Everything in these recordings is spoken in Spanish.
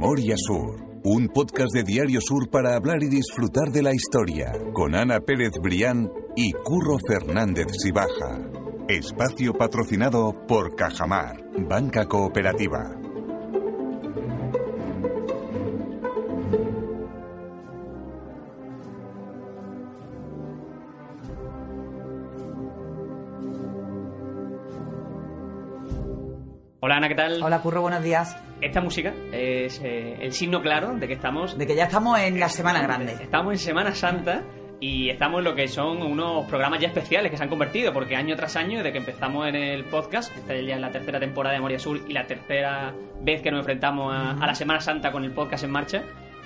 Memoria Sur, un podcast de Diario Sur para hablar y disfrutar de la historia, con Ana Pérez Brián y Curro Fernández Sibaja. Espacio patrocinado por Cajamar, Banca Cooperativa. Tal? Hola Curro, buenos días. Esta música es eh, el signo claro de que estamos... De que ya estamos en la Semana Grande. Estamos en Semana Santa y estamos en lo que son unos programas ya especiales que se han convertido, porque año tras año, desde que empezamos en el podcast, esta es ya la tercera temporada de Moria Sur y la tercera vez que nos enfrentamos a, a la Semana Santa con el podcast en marcha,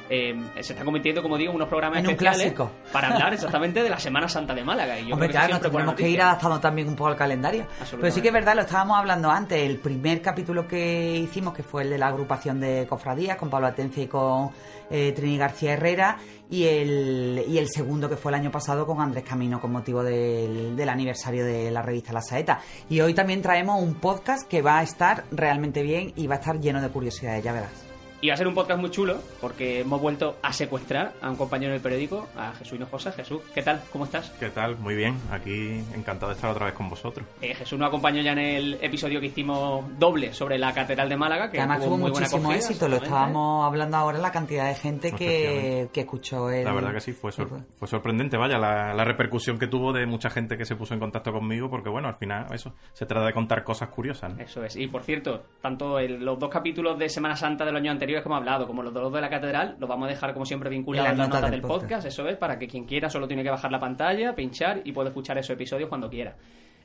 eh, se está convirtiendo, como digo, en unos programas En especiales para hablar exactamente de la Semana Santa de Málaga. Y yo Hombre, claro, nos tenemos que ir adaptando también un poco al calendario. Pero sí que es verdad, lo estábamos hablando antes, el primer capítulo que hicimos, que fue el de la agrupación de cofradías, con Pablo Atencia y con eh, Trini García Herrera, y el, y el segundo que fue el año pasado con Andrés Camino, con motivo del, del aniversario de la revista La Saeta. Y hoy también traemos un podcast que va a estar realmente bien y va a estar lleno de curiosidades, ya verás. Y va a ser un podcast muy chulo porque hemos vuelto a secuestrar a un compañero del periódico, a Jesús Hinojosa. Jesús, ¿qué tal? ¿Cómo estás? ¿Qué tal? Muy bien, aquí encantado de estar otra vez con vosotros. Eh, Jesús nos acompañó ya en el episodio que hicimos doble sobre la Catedral de Málaga, que Que además tuvo muy buena muchísimo éxito, lo estábamos hablando ahora, la cantidad de gente que, que escuchó el... La verdad que sí, fue, sor- fue. fue sorprendente, vaya, la, la repercusión que tuvo de mucha gente que se puso en contacto conmigo, porque bueno, al final eso, se trata de contar cosas curiosas. ¿no? Eso es. Y por cierto, tanto el- los dos capítulos de Semana Santa del año anterior que hemos hablado, como los de los de la Catedral, los vamos a dejar como siempre vinculados En las las notas notas del del podcast. podcast. Eso es, para que quien quiera solo tiene que bajar la pantalla, pinchar y puede escuchar esos episodios cuando quiera.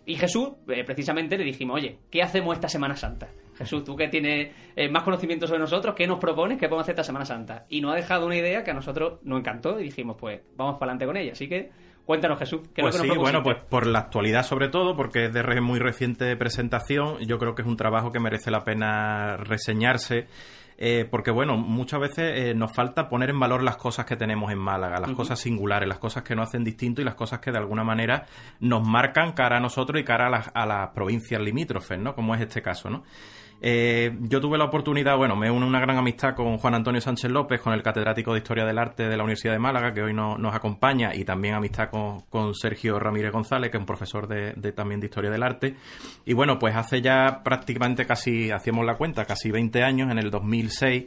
Y Jesús, eh, precisamente, le dijimos, oye, ¿qué hacemos esta Semana Santa? Jesús, tú que tienes eh, más conocimiento sobre nosotros, ¿qué nos propones que podemos hacer esta Semana Santa? Y nos ha dejado una idea que a nosotros nos encantó y dijimos, pues vamos para adelante con ella. Así que cuéntanos, Jesús, ¿qué Pues es lo que sí, nos bueno, pues por la actualidad sobre todo, porque es de re- muy reciente presentación, yo creo que es un trabajo que merece la pena reseñarse. Eh, porque bueno, muchas veces eh, nos falta poner en valor las cosas que tenemos en Málaga, las cosas singulares, las cosas que nos hacen distinto y las cosas que de alguna manera nos marcan cara a nosotros y cara a las, a las provincias limítrofes, ¿no? Como es este caso, ¿no? Eh, yo tuve la oportunidad, bueno, me une una gran amistad con Juan Antonio Sánchez López, con el catedrático de Historia del Arte de la Universidad de Málaga, que hoy no- nos acompaña, y también amistad con, con Sergio Ramírez González, que es un profesor de, de- también de Historia del Arte. Y bueno, pues hace ya prácticamente casi, hacíamos la cuenta, casi 20 años, en el 2006,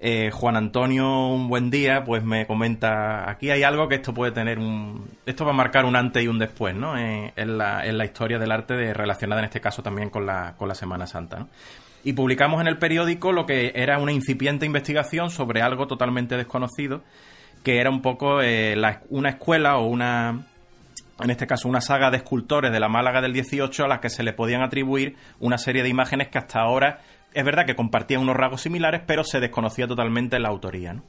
eh, Juan Antonio un buen día pues me comenta aquí hay algo que esto puede tener un esto va a marcar un antes y un después no en, en la, en la historia del arte de, relacionada en este caso también con la, con la Semana Santa ¿no? y publicamos en el periódico lo que era una incipiente investigación sobre algo totalmente desconocido que era un poco eh, la- una escuela o una en este caso una saga de escultores de la Málaga del 18 a las que se le podían atribuir una serie de imágenes que hasta ahora es verdad que compartían unos rasgos similares, pero se desconocía totalmente la autoría. ¿no?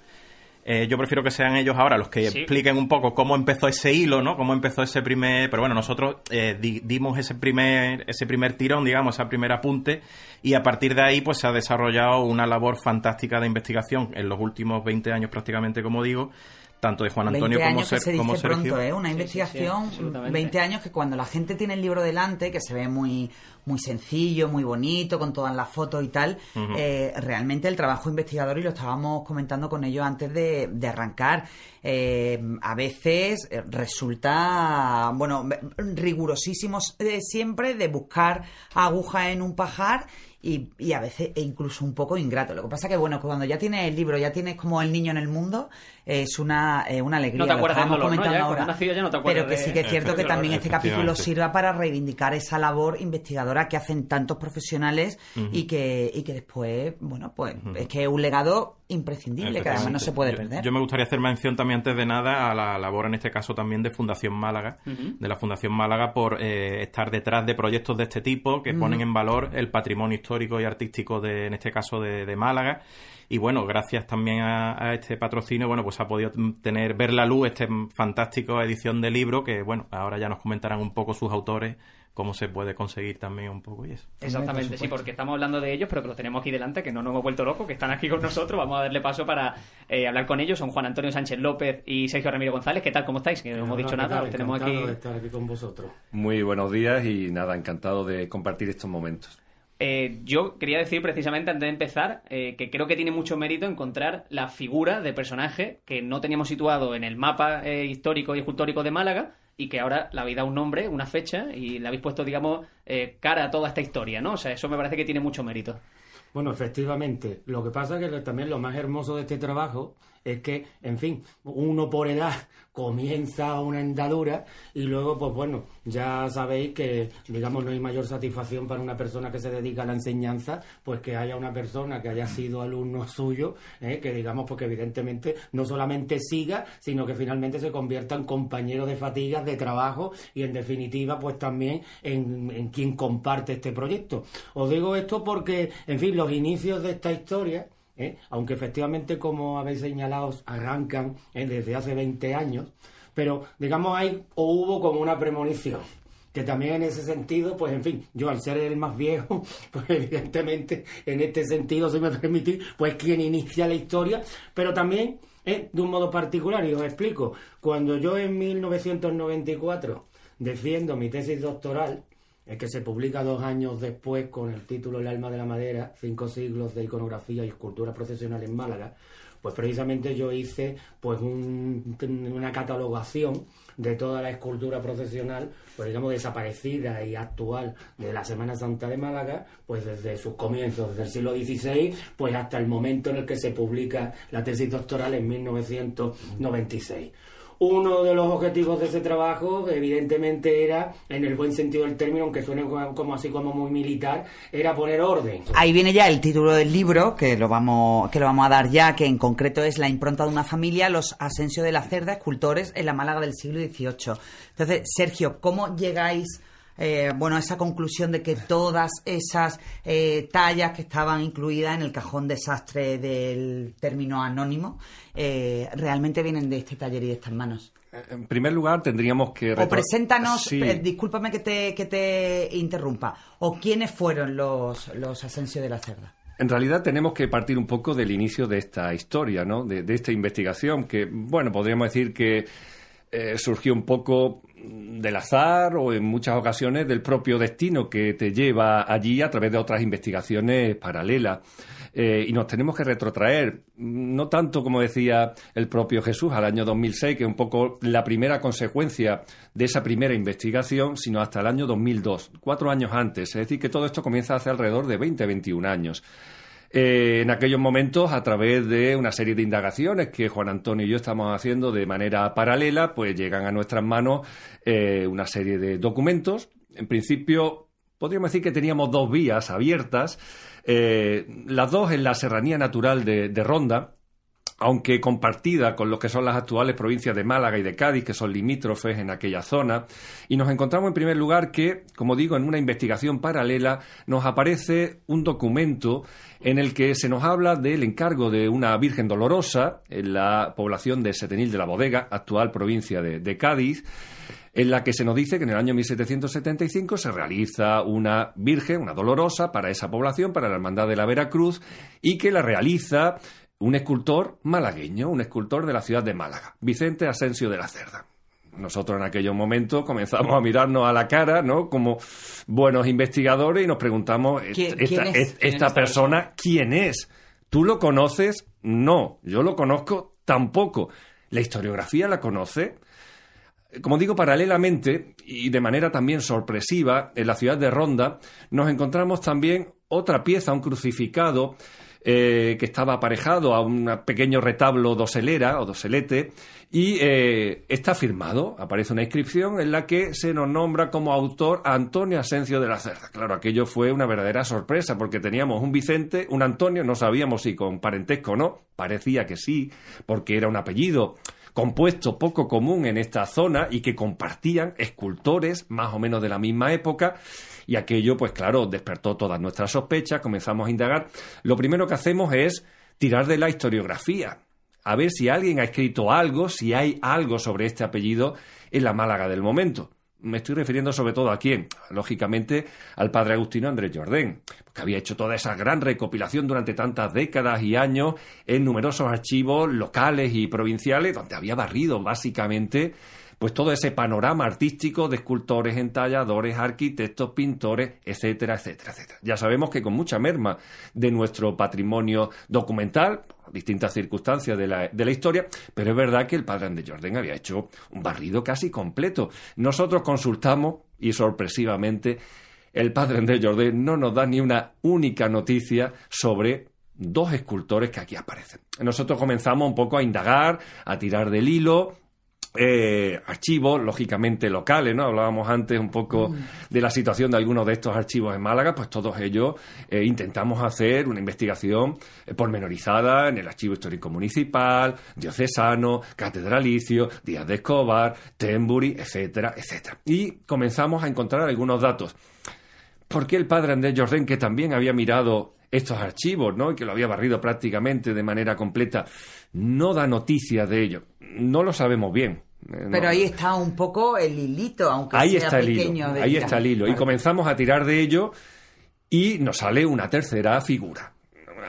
Eh, yo prefiero que sean ellos ahora los que Sí. expliquen un poco cómo empezó ese hilo, ¿no? Cómo empezó ese primer... Pero bueno, nosotros eh, di- dimos ese primer, ese primer tirón, digamos, ese primer apunte, y a partir de ahí pues se ha desarrollado una labor fantástica de investigación en los últimos 20 años prácticamente, como digo, tanto de Juan Antonio 20 como, que Ser- se dice como Sergio. pronto, ¿eh? Una Sí, sí, sí, investigación, absolutamente. 20 años que cuando la gente tiene el libro delante, que se ve muy muy sencillo, muy bonito, con todas las fotos y tal, eh, realmente el trabajo investigador, y lo estábamos comentando con ellos antes de, de arrancar, eh, a veces eh, resulta, bueno, rigurosísimo siempre de buscar aguja en un pajar y, y a veces e incluso un poco ingrato. Lo que pasa que, bueno, cuando ya tienes el libro, ya tienes como el niño en el mundo, es una, eh, una alegría. No te Lo acuerdas estábamos dolor, ¿no? Ya ahora. nacido ya no te acuerdas Pero que de- sí que es cierto que también este capítulo sirva para reivindicar esa labor investigadora que hacen tantos profesionales y que y que después, bueno, pues es que es un legado imprescindible que además no se puede perder. Yo, me gustaría hacer mención también antes de nada a la labor en este caso también de Fundación Málaga, de la Fundación Málaga por eh, estar detrás de proyectos de este tipo que ponen en valor el patrimonio histórico y artístico de, en este caso de, de Málaga. Y bueno, gracias también a, a este patrocinio, bueno, pues ha podido tener, ver la luz este fantástico edición de libro que, bueno, ahora ya nos comentarán un poco sus autores cómo se puede conseguir también un poco y eso. Exactamente, por sí, porque estamos hablando de ellos, pero que los tenemos aquí delante, que no nos hemos vuelto locos, que están aquí con nosotros. Vamos a darle paso para eh, hablar con ellos. Son Juan Antonio Sánchez López y Sergio Ramírez González. ¿Qué tal? ¿Cómo estáis? Que no hemos dicho ¿qué nada, los tenemos aquí. Encantado de estar aquí con vosotros. Muy buenos días y nada, encantado de compartir estos momentos. Eh, yo quería decir precisamente antes de empezar eh, que creo que tiene mucho mérito encontrar la figura de personaje que no teníamos situado en el mapa eh, histórico y escultórico de Málaga y que ahora le habéis dado un nombre, una fecha y le habéis puesto, digamos, cara a toda esta historia, ¿no? O sea, eso me parece que tiene mucho mérito. Bueno, efectivamente. Lo que pasa es que también lo más hermoso de este trabajo es que, en fin, uno por edad comienza una andadura y luego, pues bueno, ya sabéis que, digamos, no hay mayor satisfacción para una persona que se dedica a la enseñanza, pues que haya una persona que haya sido alumno suyo, ¿eh? que digamos, porque evidentemente no solamente siga, sino que finalmente se convierta en compañero de fatigas, de trabajo y, en definitiva, pues también en, en quien comparte este proyecto. Os digo esto porque, en fin, los inicios de esta historia ¿eh? aunque efectivamente, como habéis señalado, arrancan ¿eh? desde hace 20 años, pero digamos hay o hubo como una premonición que también en ese sentido, pues en fin, yo al ser el más viejo, pues evidentemente en este sentido, si me permitís, pues quien inicia la historia, pero también ¿eh? de un modo particular, y os explico, cuando yo en 1994 defiendo mi tesis doctoral, es que se publica dos años después con el título El alma de la madera, cinco siglos de iconografía y escultura profesional en Málaga, pues precisamente yo hice pues una catalogación de toda la escultura profesional, pues digamos desaparecida y actual de la Semana Santa de Málaga, pues desde sus comienzos, desde el siglo XVI, pues hasta el momento en el que se publica la tesis doctoral en 1996. Uno de los objetivos de ese trabajo, evidentemente, era, en el buen sentido del término, aunque suene como así como muy militar, era poner orden. Ahí viene ya el título del libro, que lo vamos, que lo vamos a dar ya, que en concreto es La impronta de una familia, los Asensio de la Cerda, escultores en la Málaga del siglo XVIII. Entonces, Sergio, ¿cómo llegáis eh, bueno, esa conclusión de que todas esas eh, tallas que estaban incluidas en el cajón desastre del término anónimo eh, realmente vienen de este taller y de estas manos. En primer lugar, tendríamos que... O preséntanos, discúlpame que te, que te interrumpa, o quiénes fueron los, los Asensio de la Cerda. En realidad tenemos que partir un poco del inicio de esta historia, ¿no? De, esta investigación que, bueno, podríamos decir que surgió un poco del azar o en muchas ocasiones del propio destino que te lleva allí a través de otras investigaciones paralelas. Eh, y nos tenemos que retrotraer, no tanto como decía el propio Jesús al año 2006, que es un poco la primera consecuencia de esa primera investigación, sino hasta el año 2002, cuatro años antes. Es decir, que todo esto comienza hace alrededor de 20, 21 años. Eh, en aquellos momentos, a través de una serie de indagaciones que Juan Antonio y yo estamos haciendo de manera paralela, pues llegan a nuestras manos eh, una serie de documentos. En principio, podríamos decir que teníamos dos vías abiertas, eh, las dos en la Serranía Natural de Ronda, aunque compartida con lo que son las actuales provincias de Málaga y de Cádiz, que son limítrofes en aquella zona. Y nos encontramos en primer lugar que, como digo, en una investigación paralela nos aparece un documento en el que se nos habla del encargo de una Virgen Dolorosa en la población de Setenil de la Bodega, actual provincia de, de Cádiz, en la que se nos dice que en el año 1775 se realiza una Virgen, una Dolorosa, para esa población, para la Hermandad de la Veracruz, y que la realiza un escultor malagueño, un escultor de la ciudad de Málaga, Vicente Asensio de la Cerda. Nosotros en aquellos momentos comenzamos a mirarnos a la cara, ¿no? Como buenos investigadores y nos preguntamos, esta, persona, ¿quién es? ¿Tú lo conoces? No, yo lo conozco tampoco. ¿La historiografía la conoce? Como digo, paralelamente y de manera también sorpresiva, en la ciudad de Ronda nos encontramos también otra pieza, un crucificado eh, que estaba aparejado a un pequeño retablo doselera o doselete y eh, está firmado, aparece una inscripción en la que se nos nombra como autor Antonio Asencio de la Cerda. Claro, aquello fue una verdadera sorpresa porque teníamos un Vicente, un Antonio, no sabíamos si con parentesco o no, parecía que sí, porque era un apellido compuesto poco común en esta zona y que compartían escultores más o menos de la misma época y aquello, pues claro, despertó todas nuestras sospechas, comenzamos a indagar. Lo primero que hacemos es tirar de la historiografía, a ver si alguien ha escrito algo, si hay algo sobre este apellido en la Málaga del momento. Me estoy refiriendo sobre todo a quién, lógicamente al padre Agustino Andrés Jordén, que había hecho toda esa gran recopilación durante tantas décadas y años en numerosos archivos locales y provinciales, donde había barrido básicamente pues todo ese panorama artístico de escultores, entalladores, arquitectos, pintores, etcétera, etcétera, etcétera. Ya sabemos que con mucha merma de nuestro patrimonio documental, distintas circunstancias de la, de la historia, pero es verdad que el padre de Jordan había hecho un barrido casi completo. Nosotros consultamos y sorpresivamente el padre Andrés Jordan no nos da ni una única noticia sobre dos escultores que aquí aparecen. Nosotros comenzamos un poco a indagar, a tirar del hilo, eh, archivos, lógicamente locales, ¿no? Hablábamos antes un poco mm. de la situación de algunos de estos archivos en Málaga, pues todos ellos eh, intentamos hacer una investigación eh, pormenorizada en el Archivo Histórico Municipal, Diocesano, Catedralicio, Díaz de Escobar, Tembury, etcétera, etcétera. Y comenzamos a encontrar algunos datos. ¿Por qué el padre Andrés Jordán, que también había mirado estos archivos, ¿no? Y que lo había barrido prácticamente de manera completa, no da noticias de ello. No lo sabemos bien. Eh, Pero ahí está un poco el hilito, aunque ahí sea está el pequeño. Hilo, ahí está el hilo. Y comenzamos a tirar de ello y nos sale una tercera figura.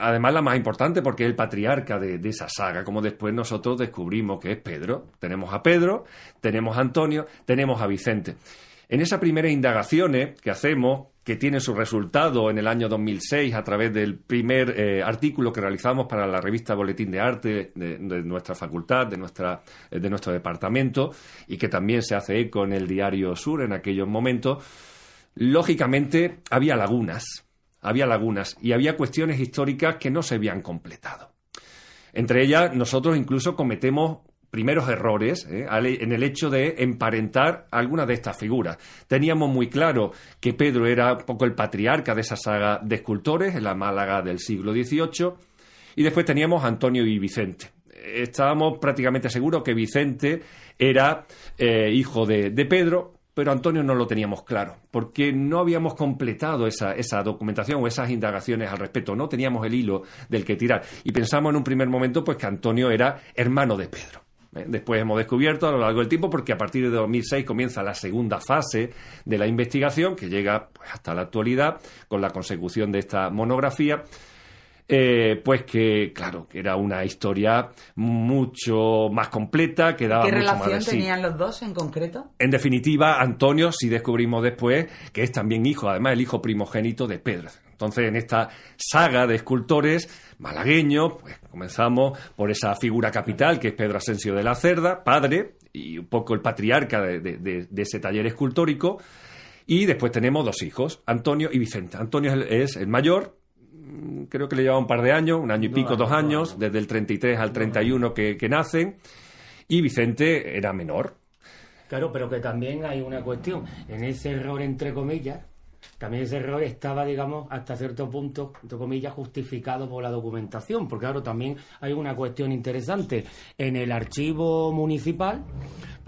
Además, la más importante porque es el patriarca de, de, esa saga, como después nosotros descubrimos que es Pedro. Tenemos a Pedro, tenemos a Antonio, tenemos a Vicente. En esas primeras indagaciones que hacemos, que tiene su resultado en el año 2006 a través del primer eh, artículo que realizamos para la revista Boletín de Arte de, nuestra facultad, de, nuestra, eh, de nuestro departamento, y que también se hace eco en el diario Sur en aquellos momentos, lógicamente había lagunas, había lagunas y había cuestiones históricas que no se habían completado. Entre ellas, nosotros incluso cometemos primeros errores ¿eh? en el hecho de emparentar algunas de estas figuras. Teníamos muy claro que Pedro era un poco el patriarca de esa saga de escultores en la Málaga del siglo XVIII y después teníamos a Antonio y Vicente. Estábamos prácticamente seguros que Vicente era eh, hijo de, de Pedro, pero Antonio no lo teníamos claro, porque no habíamos completado esa, esa, documentación o esas indagaciones al respecto, no teníamos el hilo del que tirar. Y pensamos en un primer momento pues que Antonio era hermano de Pedro. ¿Eh? Después hemos descubierto a lo largo del tiempo, porque a partir de 2006 comienza la segunda fase de la investigación, que llega pues, hasta la actualidad, con la consecución de esta monografía. Eh, pues que, claro, que era una historia mucho más completa, que daba ¿Qué mucho relación más de sí. tenían los dos en concreto? En definitiva, Antonio, si descubrimos después, que es también hijo, además el hijo primogénito de Pedro. Entonces, en esta saga de escultores malagueños, pues comenzamos por esa figura capital que es Pedro Asensio de la Cerda, padre, y un poco el patriarca de, de, de, de ese taller escultórico. Y después tenemos dos hijos, Antonio y Vicente. Antonio es el, es el mayor, creo que le lleva un par de años, un año y pico, no, dos años, no, desde el 33 al 31 que, que nacen, y Vicente era menor. Claro, pero que también hay una cuestión, en ese error entre comillas, también ese error estaba, digamos, hasta cierto punto, entre comillas, justificado por la documentación, porque claro, también hay una cuestión interesante. En el archivo municipal,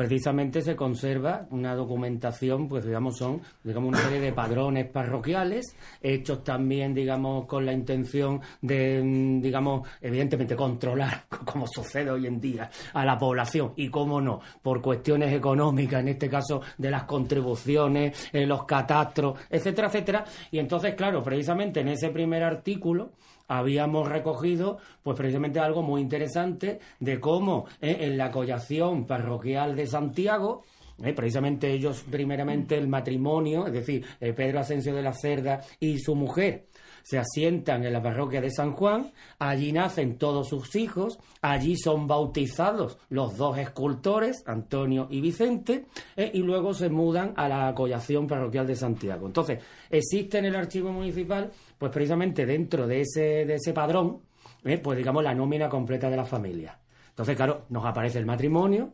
precisamente se conserva una documentación, pues digamos, son, digamos, una serie de padrones parroquiales, hechos también, digamos, con la intención de, digamos, evidentemente controlar, como sucede hoy en día, a la población, y cómo no, por cuestiones económicas, en este caso de las contribuciones, eh, los catastros, etcétera, etcétera. Y entonces, claro, precisamente en ese primer artículo habíamos recogido, pues precisamente algo muy interesante de cómo eh, en la collación parroquial de Santiago, eh, precisamente ellos, primeramente el matrimonio, es decir, eh, Pedro Asensio de la Cerda y su mujer, se asientan en la parroquia de San Juan, allí nacen todos sus hijos, allí son bautizados los dos escultores, Antonio y Vicente, y luego se mudan a la collación parroquial de Santiago. Entonces, existe en el archivo municipal, pues precisamente dentro de ese, de ese padrón, eh, pues digamos la nómina completa de la familia. Entonces, claro, nos aparece el matrimonio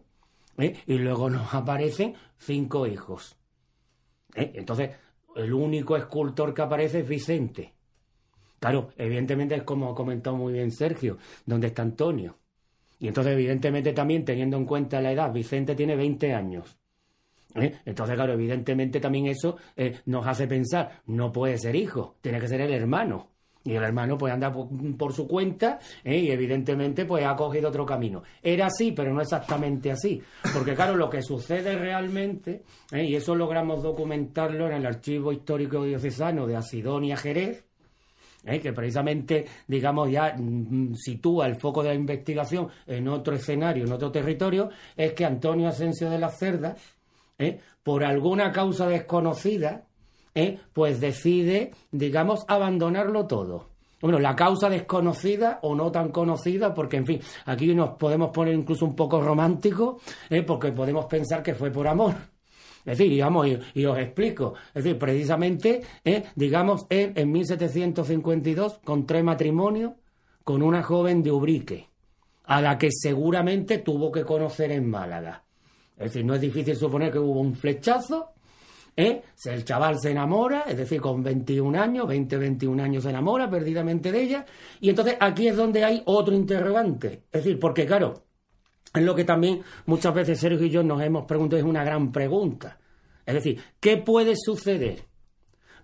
eh, y luego nos aparecen cinco hijos. Entonces, el único escultor que aparece es Vicente. Claro, evidentemente es como ha comentado muy bien Sergio, donde está Antonio. Y entonces, evidentemente, también teniendo en cuenta la edad, Vicente tiene 20 años. ¿Eh? Entonces, claro, evidentemente también eso eh, nos hace pensar, no puede ser hijo, tiene que ser el hermano. Y el hermano pues anda por, su cuenta ¿eh? y evidentemente pues ha cogido otro camino. Era así, pero no exactamente así. Porque claro, lo que sucede realmente, y eso logramos documentarlo en el archivo histórico diocesano de Asidonia Jerez, que precisamente, digamos, ya mm, sitúa el foco de la investigación en otro escenario, en otro territorio, es que Antonio Asensio de la Cerda, ¿eh? por alguna causa desconocida, ¿eh? pues decide, digamos, abandonarlo todo. Bueno, la causa desconocida o no tan conocida, porque en fin, aquí nos podemos poner incluso un poco romántico, ¿eh? porque podemos pensar que fue por amor. Es decir, digamos, y, os explico. Es decir, precisamente, digamos, él en 1752 contrae matrimonio con una joven de Ubrique, a la que seguramente tuvo que conocer en Málaga. Es decir, no es difícil suponer que hubo un flechazo ¿Eh? El chaval se enamora, es decir, con 21 años, 20, 21 años se enamora perdidamente de ella, y entonces aquí es donde hay otro interrogante. Es decir, porque claro, es lo que también muchas veces Sergio y yo nos hemos preguntado, es una gran pregunta. Es decir, ¿qué puede suceder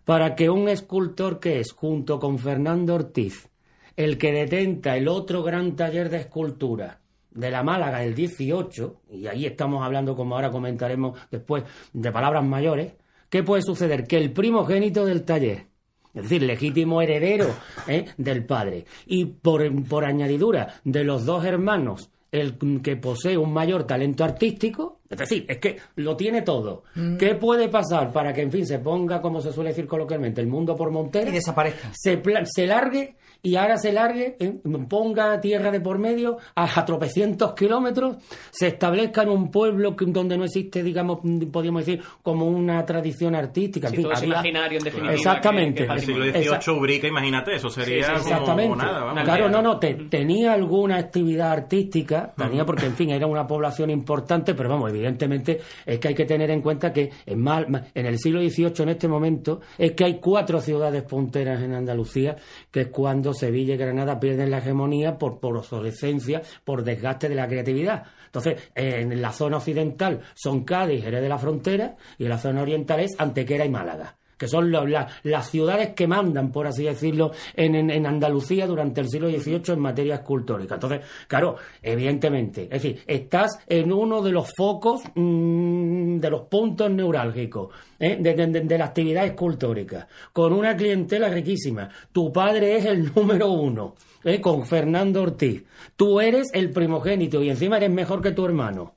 para que un escultor que es, junto con Fernando Ortiz, el que detenta el otro gran taller de escultura, de la Málaga del 18, y ahí estamos hablando, como ahora comentaremos después, de palabras mayores, ¿qué puede suceder? Que el primogénito del taller, es decir, legítimo heredero ¿eh? del padre, y por, por añadidura de los dos hermanos, el que posee un mayor talento artístico, es decir, es que lo tiene todo. Mm. ¿Qué puede pasar para que, en fin, se ponga, como se suele decir coloquialmente, el mundo por montera? Y desaparezca. Se, se largue y ahora se largue, ¿eh? ponga tierra de por medio a, tropecientos kilómetros, se establezca en un pueblo donde no existe, digamos, podríamos decir, como una tradición artística. en fin, todo imaginario, en definitiva. Exactamente. En el siglo XVIII Ubrica, imagínate, eso sería como nada. claro, no, no, tenía alguna actividad artística, tenía porque, en fin, era una población importante, pero vamos, evidentemente es que hay que tener en cuenta que en, mal, en el siglo XVIII, en este momento, es que hay cuatro ciudades punteras en Andalucía, que es cuando Sevilla y Granada pierden la hegemonía por, por obsolescencia, por desgaste de la creatividad. Entonces, en la zona occidental son Cádiz, Jerez de la Frontera, y en la zona oriental es Antequera y Málaga que son las ciudades que mandan, por así decirlo, en, Andalucía durante el siglo XVIII en materia escultórica. Entonces, claro, evidentemente, es decir, estás en uno de los focos, mm, de los puntos neurálgicos ¿eh? de, la actividad escultórica, con una clientela riquísima. Tu padre es el número uno, ¿eh? con Fernando Ortiz. Tú eres el primogénito y encima eres mejor que tu hermano.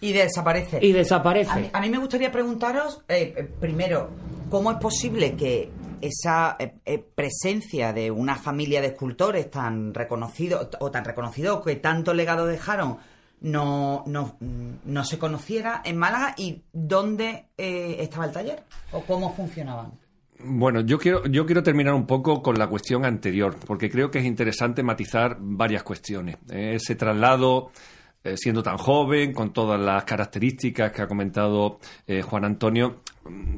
Y desaparece. Y desaparece. A mí, me gustaría preguntaros, eh, primero, ¿Cómo es posible que esa eh, eh, presencia de una familia de escultores tan reconocidos o tan reconocidos que tanto legado dejaron no, no, se conociera en Málaga y dónde eh, estaba el taller o cómo funcionaban? Bueno, yo quiero, yo quiero terminar un poco con la cuestión anterior, porque creo que es interesante matizar varias cuestiones. ese traslado siendo tan joven, con todas las características que ha comentado Juan Antonio,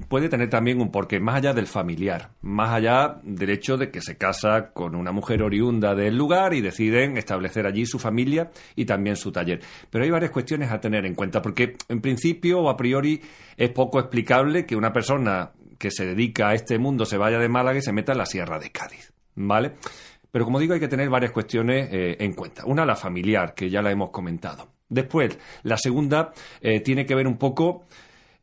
puede tener también un porqué, más allá del familiar, más allá del hecho de que se casa con una mujer oriunda del lugar y deciden establecer allí su familia y también su taller. Pero hay varias cuestiones a tener en cuenta, porque en principio o a priori es poco explicable que una persona que se dedica a este mundo se vaya de Málaga y se meta en la Sierra de Cádiz. ¿Vale? Pero como digo, hay que tener varias cuestiones eh, en cuenta. Una, la familiar, que ya la hemos comentado. Después, la segunda eh, tiene que ver un poco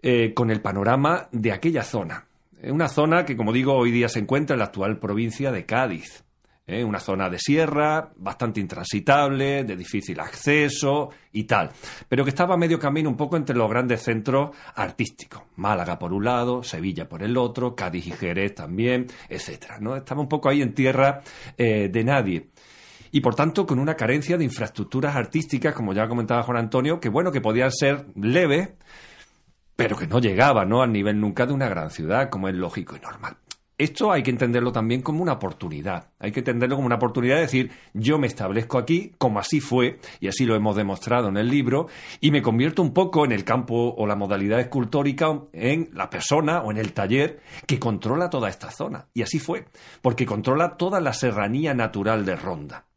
eh, con el panorama de aquella zona. Una zona que, como digo, hoy día se encuentra en la actual provincia de Cádiz. ¿eh? una zona de sierra, bastante intransitable, de difícil acceso y tal, pero que estaba a medio camino un poco entre los grandes centros artísticos, Málaga por un lado, Sevilla por el otro, Cádiz y Jerez también, etcétera, ¿no? Estaba un poco ahí en tierra eh, de nadie y por tanto con una carencia de infraestructuras artísticas, como ya comentaba Juan Antonio, que bueno, que podían ser leves, pero que no llegaban ¿no? al nivel nunca de una gran ciudad, como es lógico y normal esto hay que entenderlo también como una oportunidad. Hay que entenderlo como una oportunidad de decir, yo me establezco aquí, como así fue, y así lo hemos demostrado en el libro, y me convierto un poco en el campo o la modalidad escultórica, en la persona o en el taller que controla toda esta zona. Y así fue, porque controla toda la serranía natural de Ronda.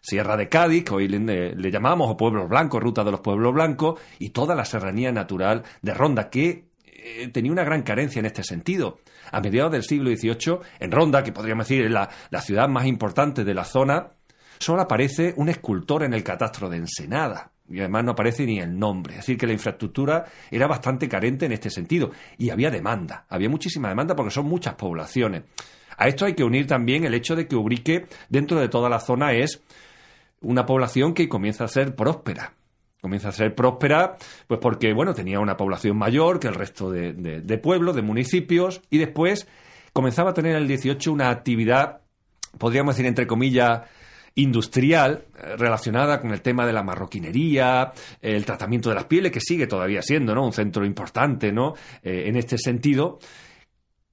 Sierra de Cádiz, que hoy le, llamamos, o Pueblos Blancos, Ruta de los Pueblos Blancos, y toda la serranía natural de Ronda, que eh, tenía una gran carencia en este sentido a mediados del siglo XVIII, en Ronda, que podríamos decir es la, ciudad más importante de la zona, solo aparece un escultor en el catastro de Ensenada. Y además no aparece ni el nombre. Es decir, que la infraestructura era bastante carente en este sentido. Y había demanda. Había muchísima demanda porque son muchas poblaciones. A esto hay que unir también el hecho de que Ubrique, dentro de toda la zona, es una población que comienza a ser próspera. Comienza a ser próspera, pues porque, bueno, tenía una población mayor que el resto de, de pueblos, de municipios, y después comenzaba a tener en el 18 una actividad, podríamos decir, entre comillas, industrial eh, relacionada con el tema de la marroquinería, el tratamiento de las pieles, que sigue todavía siendo ¿no? un centro importante ¿no? Eh, en este sentido,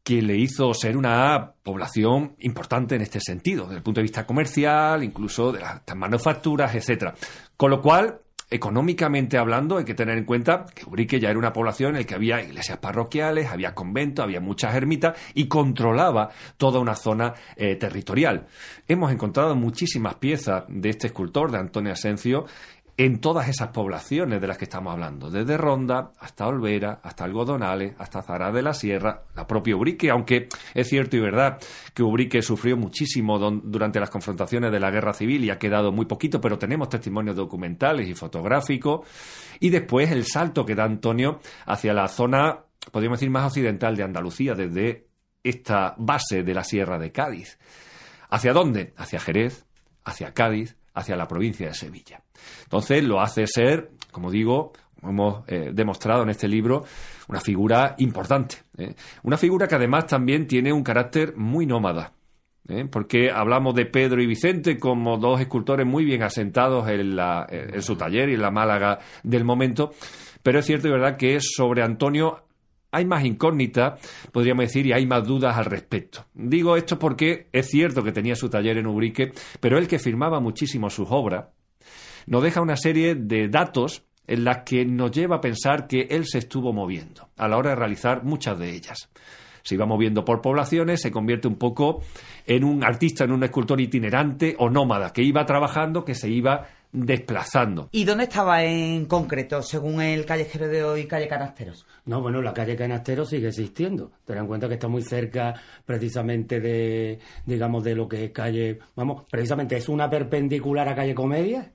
que le hizo ser una población importante en este sentido, desde el punto de vista comercial, incluso de las manufacturas, etcétera. Con lo cual, económicamente hablando, hay que tener en cuenta que Urique ya era una población en la que había iglesias parroquiales, había conventos, había muchas ermitas y controlaba toda una zona eh, territorial. Hemos encontrado muchísimas piezas de este escultor, de Antonio Asencio, en todas esas poblaciones de las que estamos hablando, desde Ronda hasta Olvera, hasta Algodonales, hasta Zara de la Sierra, la propia Ubrique, aunque es cierto y verdad que Ubrique sufrió muchísimo durante las confrontaciones de la guerra civil y ha quedado muy poquito, pero tenemos testimonios documentales y fotográficos, y después el salto que da Antonio hacia la zona, podríamos decir, más occidental de Andalucía, desde esta base de la Sierra de Cádiz. ¿Hacia dónde? Hacia Jerez, hacia Cádiz, hacia la provincia de Sevilla. Entonces lo hace ser, como digo, hemos eh, demostrado en este libro, una figura importante. ¿eh? Una figura que además también tiene un carácter muy nómada. ¿eh? Porque hablamos de Pedro y Vicente como dos escultores muy bien asentados en, en su taller y en la Málaga del momento. Pero es cierto y verdad que sobre Antonio hay más incógnitas, podríamos decir, y hay más dudas al respecto. Digo esto porque es cierto que tenía su taller en Ubrique, pero él que firmaba muchísimo sus obras, nos deja una serie de datos en las que nos lleva a pensar que él se estuvo moviendo a la hora de realizar muchas de ellas. Se iba moviendo por poblaciones, se convierte un poco en un artista, en un escultor itinerante o nómada, que iba trabajando, que se iba desplazando. ¿Y dónde estaba en concreto, según el callejero de hoy, calle Canasteros? No, bueno, la calle Canasteros sigue existiendo. Ten en cuenta que está muy cerca precisamente de, digamos, de lo que es calle, vamos, precisamente es una perpendicular a calle Comedia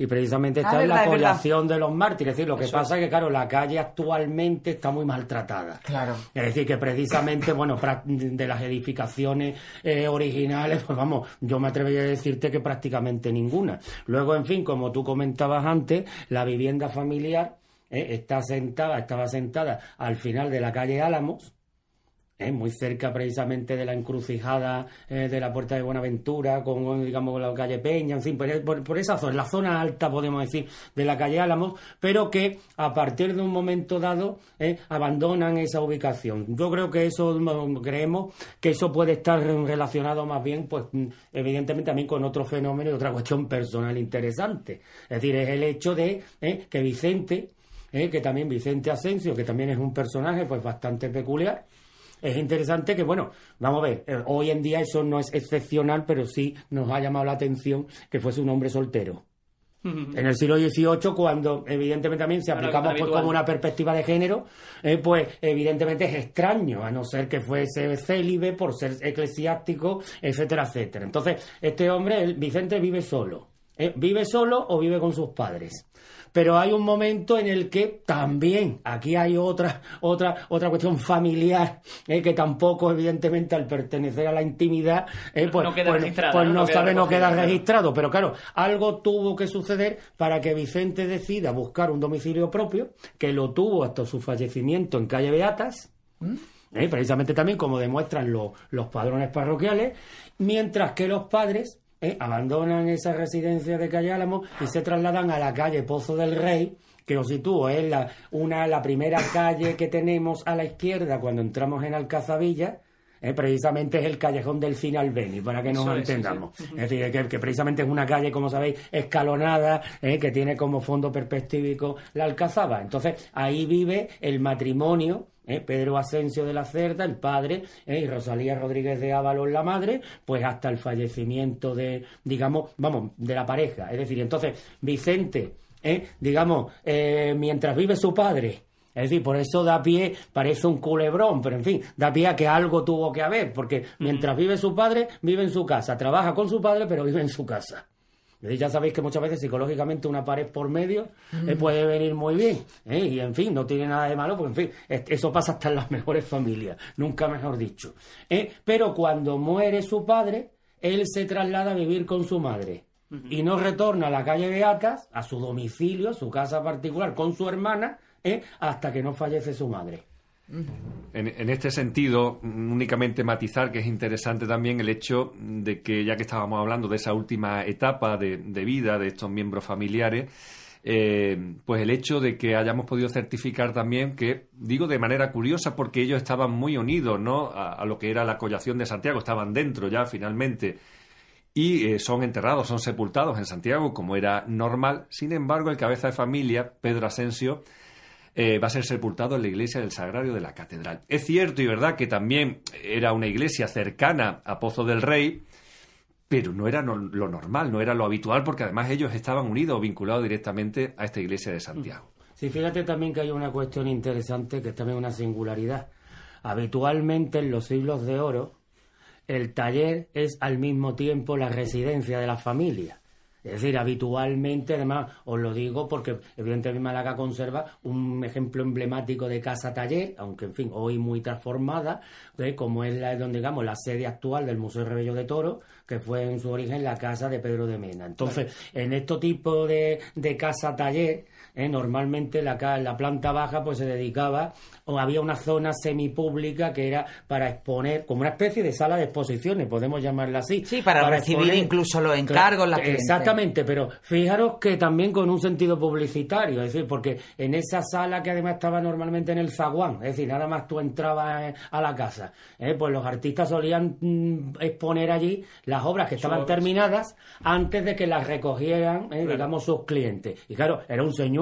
y precisamente está ah, en la población de los mártires. Es decir, lo que pasa es que, claro, la calle actualmente está muy maltratada. Claro. Es decir, que precisamente, bueno, de las edificaciones eh, originales, pues vamos, yo me atrevería a decirte que prácticamente ninguna. Luego, en fin, como tú comentabas antes, la vivienda familiar eh, está sentada, estaba sentada al final de la calle Álamos ¿eh? muy cerca precisamente de la encrucijada eh, de la Puerta de Buenaventura, con, digamos, la calle Peña, en fin, por, esa zona, la zona alta, podemos decir, de la calle Álamos, pero que a partir de un momento dado ¿eh? abandonan esa ubicación. Yo creo que eso, mm, creemos que eso puede estar relacionado más bien, pues, mm, evidentemente también con otro fenómeno y otra cuestión personal interesante. Es decir, es el hecho de que Vicente, que también Vicente Asensio, que también es un personaje pues bastante peculiar, es interesante que, bueno, vamos a ver, eh, hoy en día eso no es excepcional, pero sí nos ha llamado la atención que fuese un hombre soltero. En el siglo XVIII, cuando evidentemente también si aplicamos pues, como una perspectiva de género, eh, pues evidentemente es extraño, a no ser que fuese célibe por ser eclesiástico, etcétera, etcétera. Entonces, este hombre, el Vicente, vive solo. ¿eh? ¿Vive solo o vive con sus padres? Pero hay un momento en el que también aquí hay otra otra otra cuestión familiar eh, que tampoco evidentemente al pertenecer a la intimidad eh, pues, no, queda pues, registrado, pues no, sabe no queda registrado. pero claro algo tuvo que suceder para que Vicente decida buscar un domicilio propio que lo tuvo hasta su fallecimiento en calle Beatas ¿Mm? eh, precisamente también como demuestran los padrones parroquiales mientras que los padres ¿eh? abandonan esa residencia de Calle Álamo y se trasladan a la calle Pozo del Rey, que os sitúo, es la, la primera calle que tenemos a la izquierda cuando entramos en Alcazavilla. ¿Eh? precisamente es el callejón del cine Albeni, para que nos entendamos. Es decir, que, precisamente es una calle, como sabéis, escalonada, ¿eh? que tiene como fondo perspectívico la Alcazaba. Entonces, ahí vive el matrimonio ¿eh? Pedro Asensio de la Cerda, el padre, ¿eh? y Rosalía Rodríguez de Ábalos, la madre, pues hasta el fallecimiento de, digamos, vamos, de la pareja. Es decir, entonces, Vicente, ¿eh? digamos, mientras vive su padre, es decir, por eso da pie, parece un culebrón, pero en fin, da pie a que algo tuvo que haber, porque mientras vive su padre, vive en su casa, trabaja con su padre, pero vive en su casa. Ya sabéis que muchas veces psicológicamente una pared por medio eh, puede venir muy bien. ¿eh? Y en fin, no tiene nada de malo, porque en fin, eso pasa hasta en las mejores familias, nunca mejor dicho. ¿eh? Pero cuando muere su padre, él se traslada a vivir con su madre. Y no retorna a la calle Beatas, a su domicilio, su casa particular, con su hermana, hasta que no fallece su madre. En, este sentido, únicamente matizar que es interesante también el hecho de que, ya que estábamos hablando de esa última etapa de, vida de estos miembros familiares, eh, pues el hecho de que hayamos podido certificar también que, digo de manera curiosa, porque ellos estaban muy unidos ¿no? a, lo que era la collación de Santiago, estaban dentro ya finalmente y eh, son enterrados, son sepultados en Santiago como era normal. Sin embargo, el cabeza de familia, Pedro Asensio, eh, va a ser sepultado en la iglesia del Sagrario de la Catedral. Es cierto y verdad que también era una iglesia cercana a Pozo del Rey, pero no era lo normal, no era lo habitual, porque además ellos estaban unidos o vinculados directamente a esta iglesia de Santiago. Sí, fíjate también que hay una cuestión interesante que es una singularidad. Habitualmente en los siglos de oro, el taller es al mismo tiempo la residencia de la familia. Es decir, habitualmente, además, os lo digo porque evidentemente Málaga conserva un ejemplo emblemático de casa-taller, aunque en fin, hoy muy transformada, como es la, donde, digamos, la sede actual del Museo Rebello de Toro, que fue en su origen la casa de Pedro de Mena. Entonces, en este tipo de, de casa-taller, ¿eh? normalmente la, la planta baja pues se dedicaba o había una zona semipública que era para exponer como una especie de sala de exposiciones podemos llamarla así sí para, recibir incluso los encargos la exactamente pero fijaros que también con un sentido publicitario es decir porque en esa sala que además estaba normalmente en el zaguán es decir nada más tú entrabas a la casa ¿eh? pues los artistas solían mm, exponer allí las obras que estaban terminadas antes de que las recogieran ¿eh? digamos sus clientes y claro era un señor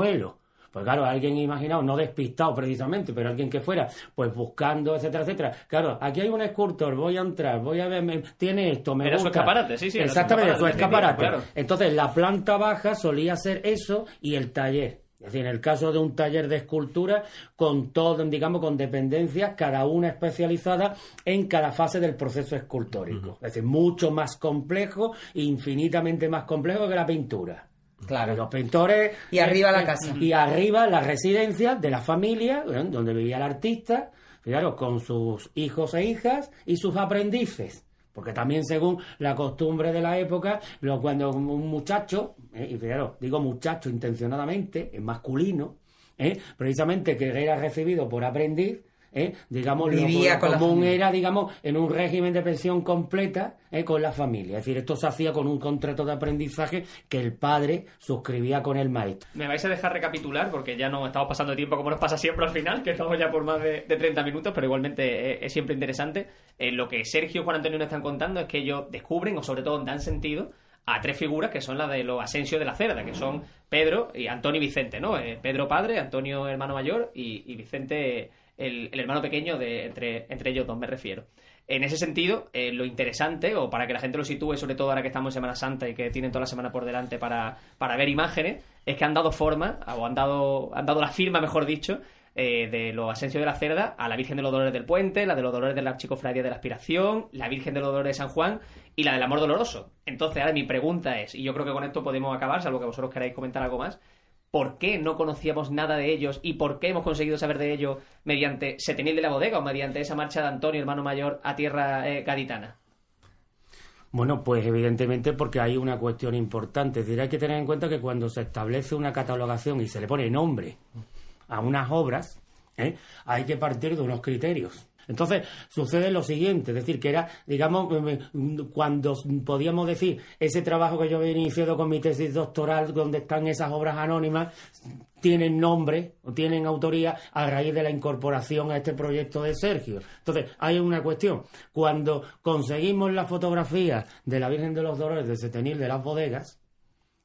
pues claro, alguien imaginado, no despistado precisamente, pero alguien que fuera, pues buscando, etcétera, etcétera. Claro, aquí hay un escultor, voy a entrar, voy a ver, tiene esto, me era su escaparate, sí, sí. Exactamente, su escaparate. Entonces, la planta baja solía ser eso y el taller. Es decir, en el caso de un taller de escultura, con todo, digamos, con dependencias, cada una especializada en cada fase del proceso escultórico. Es decir, mucho más complejo, infinitamente más complejo que la pintura. Claro. Los pintores. Y arriba la casa. Y arriba la residencia de la familia, donde vivía el artista, fijaros, con sus hijos e hijas y sus aprendices. Porque también según la costumbre de la época, cuando un muchacho, eh, y fijaros, digo muchacho intencionadamente, es masculino, eh, precisamente que era recibido por aprendiz, ¿eh? digamos, Vivía lo común era, digamos, en un régimen de pensión completa ¿eh? con la familia. Es decir, esto se hacía con un contrato de aprendizaje que el padre suscribía con el maestro. Me vais a dejar recapitular, porque ya no estamos pasando tiempo como nos pasa siempre al final, que estamos ya por más de, 30 minutos, pero igualmente es, siempre interesante. Eh, lo que Sergio y Juan Antonio nos están contando es que ellos descubren, o sobre todo dan sentido, a tres figuras que son las de los Asensio de la Cerda, que son Pedro y Antonio y Vicente, ¿no? Pedro padre, Antonio hermano mayor y Vicente el, hermano pequeño de entre, entre ellos dos, me refiero. En ese sentido, eh, lo interesante, o para que la gente lo sitúe, sobre todo ahora que estamos en Semana Santa y que tienen toda la semana por delante para, para ver imágenes, es que han dado forma, o han dado, han dado la firma, mejor dicho, eh, de los Asensio de la Cerda a la Virgen de los Dolores del Puente, la de los Dolores de la Archicofradía de la Aspiración, la Virgen de los Dolores de San Juan y la del Amor Doloroso. Entonces, ahora mi pregunta es, y yo creo que con esto podemos acabar, salvo que vosotros queráis comentar algo más, por qué no conocíamos nada de ellos y por qué hemos conseguido saber de ello mediante Setenil de la Bodega o mediante esa marcha de Antonio, hermano mayor, a tierra eh, gaditana. Bueno, pues evidentemente porque hay una cuestión importante. Es decir, hay que tener en cuenta que cuando se establece una catalogación y se le pone nombre a unas obras, ¿eh? hay que partir de unos criterios. Entonces, sucede lo siguiente, es decir, que era, digamos, cuando podíamos decir ese trabajo que yo había iniciado con mi tesis doctoral, donde están esas obras anónimas, tienen nombre o tienen autoría a raíz de la incorporación a este proyecto de Sergio. Entonces, hay una cuestión. Cuando conseguimos la fotografía de la Virgen de los Dolores de Setenil de las Bodegas,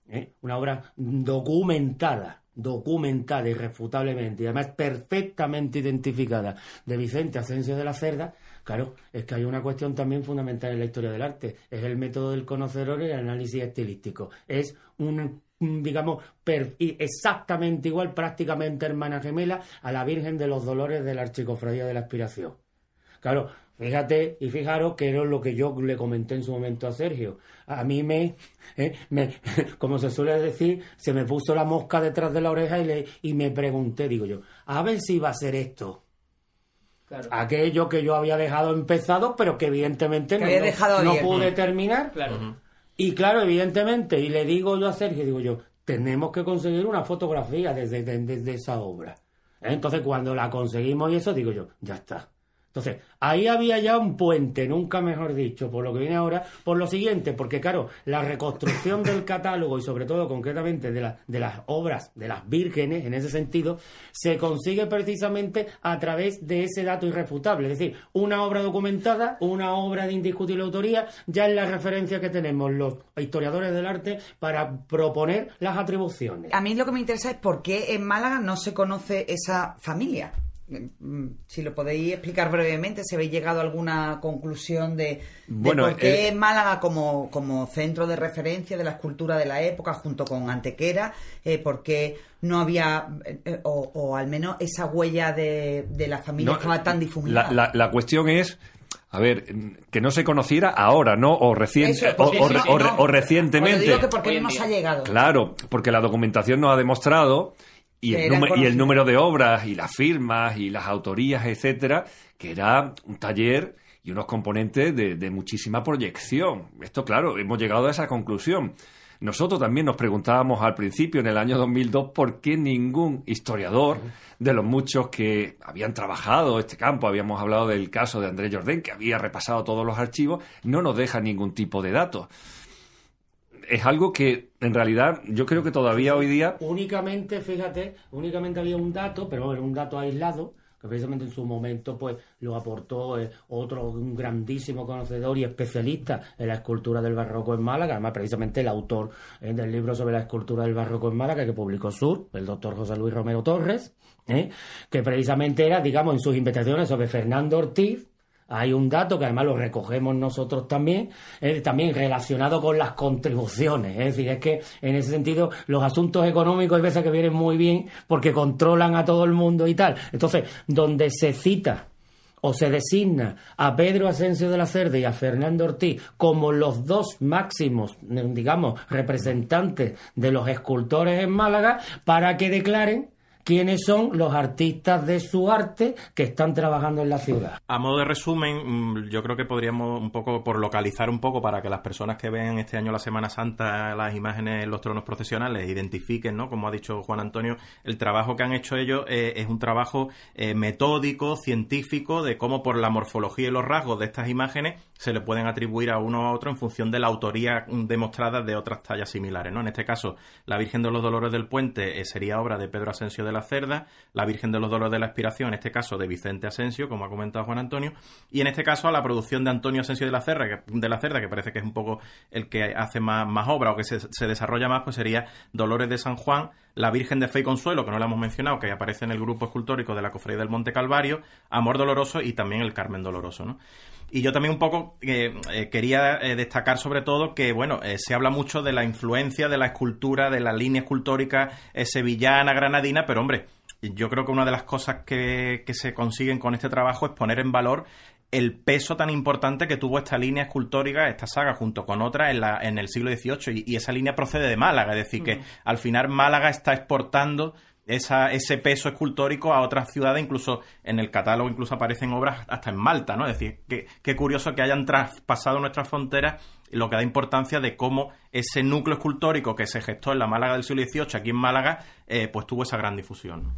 ¿eh? una obra documentada, documentada irrefutablemente y además perfectamente identificada de Vicente Asensio de la Cerda, claro, es que hay una cuestión también fundamental en la historia del arte, es el método del conocedor y el análisis estilístico. Es un, digamos, exactamente igual, prácticamente hermana gemela, a la Virgen de los Dolores de la Archicofradía de la Aspiración. Claro, Fíjate y fijaros que era lo que yo le comenté en su momento a Sergio. A mí me, eh, me como se suele decir, se me puso la mosca detrás de la oreja y, le, y me pregunté, digo yo, a ver si va a ser esto. Claro. Aquello que yo había dejado empezado, pero que evidentemente Que no, pude terminar. Claro. Y claro, evidentemente, y le digo yo a Sergio, digo yo, tenemos que conseguir una fotografía desde, de- desde esa obra. Entonces, cuando la conseguimos y eso, digo yo, ya está. Entonces, ahí había ya un puente, nunca mejor dicho, por lo que viene ahora, por lo siguiente, porque claro, la reconstrucción del catálogo y sobre todo concretamente de, de las obras de las vírgenes, en ese sentido, se consigue precisamente a través de ese dato irrefutable. Es decir, una obra documentada, una obra de indiscutible autoría, ya es la referencia que tenemos los historiadores del arte para proponer las atribuciones. A mí lo que me interesa es por qué en Málaga no se conoce esa familia. Mm, Si lo podéis explicar brevemente, si habéis llegado a alguna conclusión de, de Bueno, por qué eh, Málaga como, como centro de referencia de la escultura de la época junto con Antequera, eh, por qué no había, eh, eh, o, o al menos esa huella de, de la familia No, estaba tan difuminada. La, la- la cuestión es, a ver, que no se conociera ahora, ¿no? O, recien- Eso, o, o no- o re- no. o recientemente. Os lo digo que por qué Hoy no nos ha llegado. Claro, porque la documentación nos ha demostrado y el, y el número de obras y las firmas y las autorías, etcétera, que era un taller y unos componentes de, de muchísima proyección. Esto, claro, hemos llegado a esa conclusión. Nosotros también nos preguntábamos al principio, en el año 2002, por qué ningún historiador de los muchos que habían trabajado este campo, habíamos hablado del caso de Andrés Jordén, que había repasado todos los archivos, no nos deja ningún tipo de datos es algo que en realidad yo creo que todavía hoy día Únicamente, fíjate, únicamente había un dato, pero era un dato aislado, que precisamente en su momento pues lo aportó eh, otro un grandísimo conocedor y especialista en la escultura del barroco en Málaga, además precisamente el autor eh, del libro sobre la escultura del barroco en Málaga que publicó Sur, el doctor José Luis Romero Torres, eh, que precisamente era, digamos, en sus investigaciones sobre Fernando Ortiz, hay un dato que además lo recogemos nosotros también, eh, también relacionado con las contribuciones. Es decir, es que en ese sentido los asuntos económicos hay veces que vienen muy bien porque controlan a todo el mundo y tal. Entonces, donde se cita o se designa a Pedro Asensio de la Cerda y a Fernando Ortiz como los dos máximos, digamos, representantes de los escultores en Málaga para que declaren quiénes son los artistas de su arte que están trabajando en la ciudad. A modo de resumen, mm, yo creo que podríamos un poco, por localizar un poco, para que las personas que ven este año la Semana Santa las imágenes en los tronos procesionales identifiquen, ¿no? Como ha dicho Juan Antonio, el trabajo que han hecho ellos eh, es un trabajo eh, metódico, científico, de cómo por la morfología y los rasgos de estas imágenes se le pueden atribuir a uno a otro en función de la autoría mm, demostrada de otras tallas similares, ¿no? En este caso, la Virgen de los Dolores del Puente eh, sería obra de Pedro Asensio de la Cerda, la Virgen de los Dolores de la Expiración, en este caso de Vicente Asensio, como ha comentado Juan Antonio, y en este caso a la producción de Antonio Asensio de la Cerda, que, de la Cerda, que parece que es un poco el que hace más, más obra o que se, desarrolla más, pues sería Dolores de San Juan, la Virgen de Fe y Consuelo, que no la hemos mencionado, que aparece en el grupo escultórico de la Cofradía del Monte Calvario, Amor Doloroso y también el Carmen Doloroso, ¿no? Y yo también un poco eh, eh, quería eh, destacar sobre todo que, bueno, se habla mucho de la influencia de la escultura, de la línea escultórica sevillana, granadina, pero hombre, yo creo que una de las cosas que, que se consiguen con este trabajo es poner en valor el peso tan importante que tuvo esta línea escultórica, esta saga, junto con otra en, la, en el siglo XVIII. Y, y esa línea procede de Málaga, es decir, que al final Málaga está exportando esa, ese peso escultórico a otras ciudades, incluso en el catálogo incluso aparecen obras hasta en Malta, ¿no? Es decir, que- qué curioso que hayan traspasado nuestras fronteras, lo que da importancia de cómo ese núcleo escultórico que se gestó en la Málaga del siglo XVIII, aquí en Málaga, eh, pues tuvo esa gran difusión.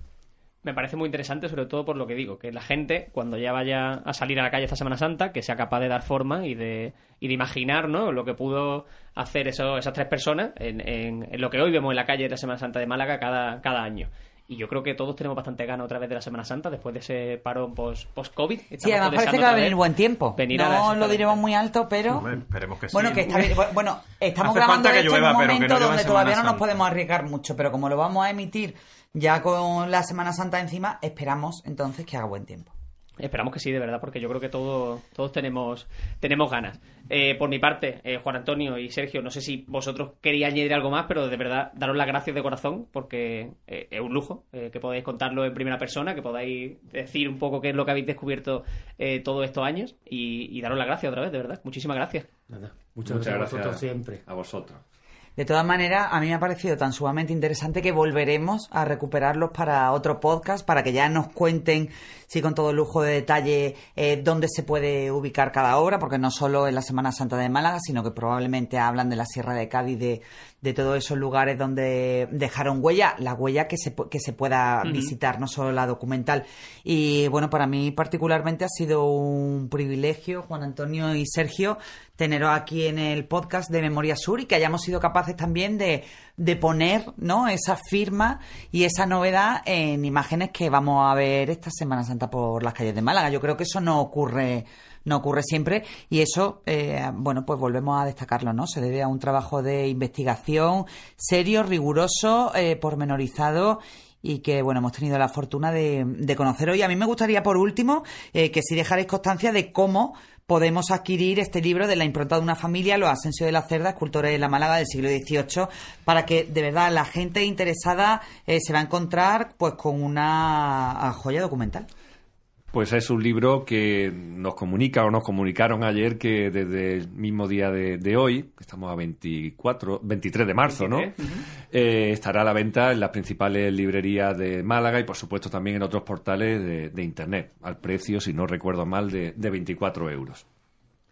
Me parece muy interesante, sobre todo por lo que digo, que la gente, cuando ya vaya a salir a la calle esta Semana Santa, que sea capaz de dar forma y de, y de imaginar ¿no? lo que pudo hacer eso, esas tres personas en, en- lo que hoy vemos en la calle de la Semana Santa de Málaga cada año. Y yo creo que todos tenemos bastante gana otra vez de la Semana Santa, después de ese parón post- post-COVID. Sí, además parece que va a venir buen tiempo. venir a la- no lo diremos muy alto, pero... Hombre, esperemos que sí. Bueno, que está bien. Bueno, estamos Hace grabando que esto llueva, en un momento no donde todavía no nos podemos arriesgar mucho, pero como lo vamos a emitir ya con la Semana Santa encima, esperamos entonces que haga buen tiempo. Esperamos que sí, de verdad, porque yo creo que todo, todos tenemos, tenemos ganas. Eh, por mi parte, eh, Juan Antonio y Sergio, no sé si vosotros queríais añadir algo más, pero de verdad, daros las gracias de corazón, porque eh, es un lujo que podáis contarlo en primera persona, que podáis decir un poco qué es lo que habéis descubierto todos estos años y, daros las gracias otra vez, de verdad. Muchísimas gracias. Muchas, gracias, a vosotros siempre. A vosotros. De todas maneras, a mí me ha parecido tan sumamente interesante que volveremos a recuperarlos para otro podcast, para que ya nos cuenten, sí, con todo lujo de detalle, eh, dónde se puede ubicar cada obra, porque no solo en la Semana Santa de Málaga, sino que probablemente hablan de la Sierra de Cádiz, de, de todos esos lugares donde dejaron huella, la huella que se, que se pueda visitar, no solo la documental. Y bueno, para mí particularmente ha sido un privilegio, Juan Antonio y Sergio, teneros aquí en el podcast de Memoria Sur y que hayamos sido capaces también de, de poner ¿no? esa firma y esa novedad en imágenes que vamos a ver esta Semana Santa por las calles de Málaga. Yo creo que eso no ocurre no ocurre siempre y eso, eh, bueno, pues volvemos a destacarlo, ¿no? Se debe a un trabajo de investigación serio, riguroso, eh, pormenorizado y que, bueno, hemos tenido la fortuna de, de conocer hoy. A mí me gustaría, por último, eh, que si dejarais constancia de cómo podemos adquirir este libro de la impronta de una familia, Los Asensio de la Cerda, escultores de la Málaga del siglo XVIII, para que de verdad la gente interesada eh, se va a encontrar pues con una joya documental. Pues es un libro que nos comunica o nos comunicaron ayer que desde el mismo día de, hoy, que estamos a 24, 23 de marzo, ¿no? Eh, estará a la venta en las principales librerías de Málaga y por supuesto también en otros portales de, Internet, al precio, si no recuerdo mal, de, de 24 euros.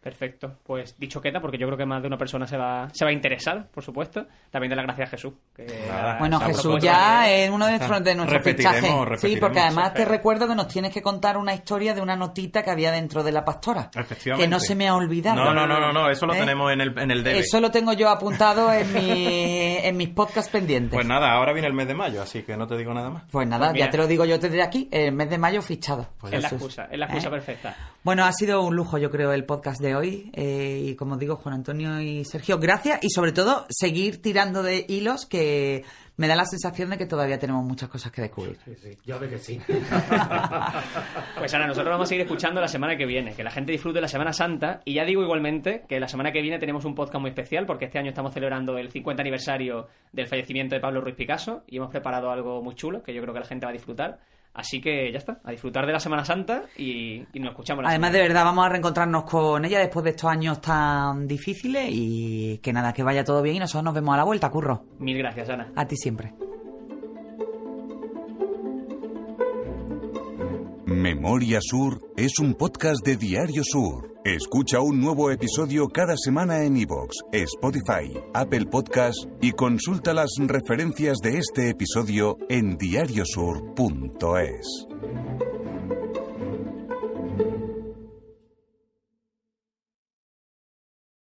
Perfecto. Pues dicho queda, porque yo creo que más de una persona se va, se va a interesar, por supuesto. También de la gracias a Jesús. bueno, Jesús ya es uno de, nuestros, de nuestros fichajes. Sí, porque además te recuerdo que nos tienes que contar una historia de una notita que había dentro de la pastora. Que no se me ha olvidado. No, no, no, no, eso lo ¿Eh? tenemos en el, en el debe. Eso lo tengo yo apuntado en, mi, en mis podcasts pendientes. Pues nada, ahora viene el mes de mayo, así que no te digo nada más. Pues nada, pues ya te lo digo yo desde aquí, el mes de mayo fichado. Pues es la excusa, es la excusa ¿Eh? perfecta. Bueno, ha sido un lujo, yo creo, el podcast de hoy. Eh, y como digo, Juan Antonio y Sergio, gracias. Y sobre todo, seguir tirando de hilos que me da la sensación de que todavía tenemos muchas cosas que descubrir. Sí, sí. Yo creo que sí. pues ahora, nosotros vamos a seguir escuchando la semana que viene. Que la gente disfrute la Semana Santa. Y ya digo igualmente que la semana que viene tenemos un podcast muy especial porque este año estamos celebrando el 50 aniversario del fallecimiento de Pablo Ruiz Picasso y hemos preparado algo muy chulo que yo creo que la gente va a disfrutar. Así que ya está, a disfrutar de la Semana Santa y, nos escuchamos. Además, de verdad, vamos a reencontrarnos con ella después de estos años tan difíciles y que nada, que vaya todo bien y nosotros nos vemos a la vuelta, Curro. Mil gracias, Ana. A ti siempre. Memoria Sur es un podcast de Diario Sur. Escucha un nuevo episodio cada semana en iVoox, Spotify, Apple Podcast y consulta las referencias de este episodio en diariosur.es.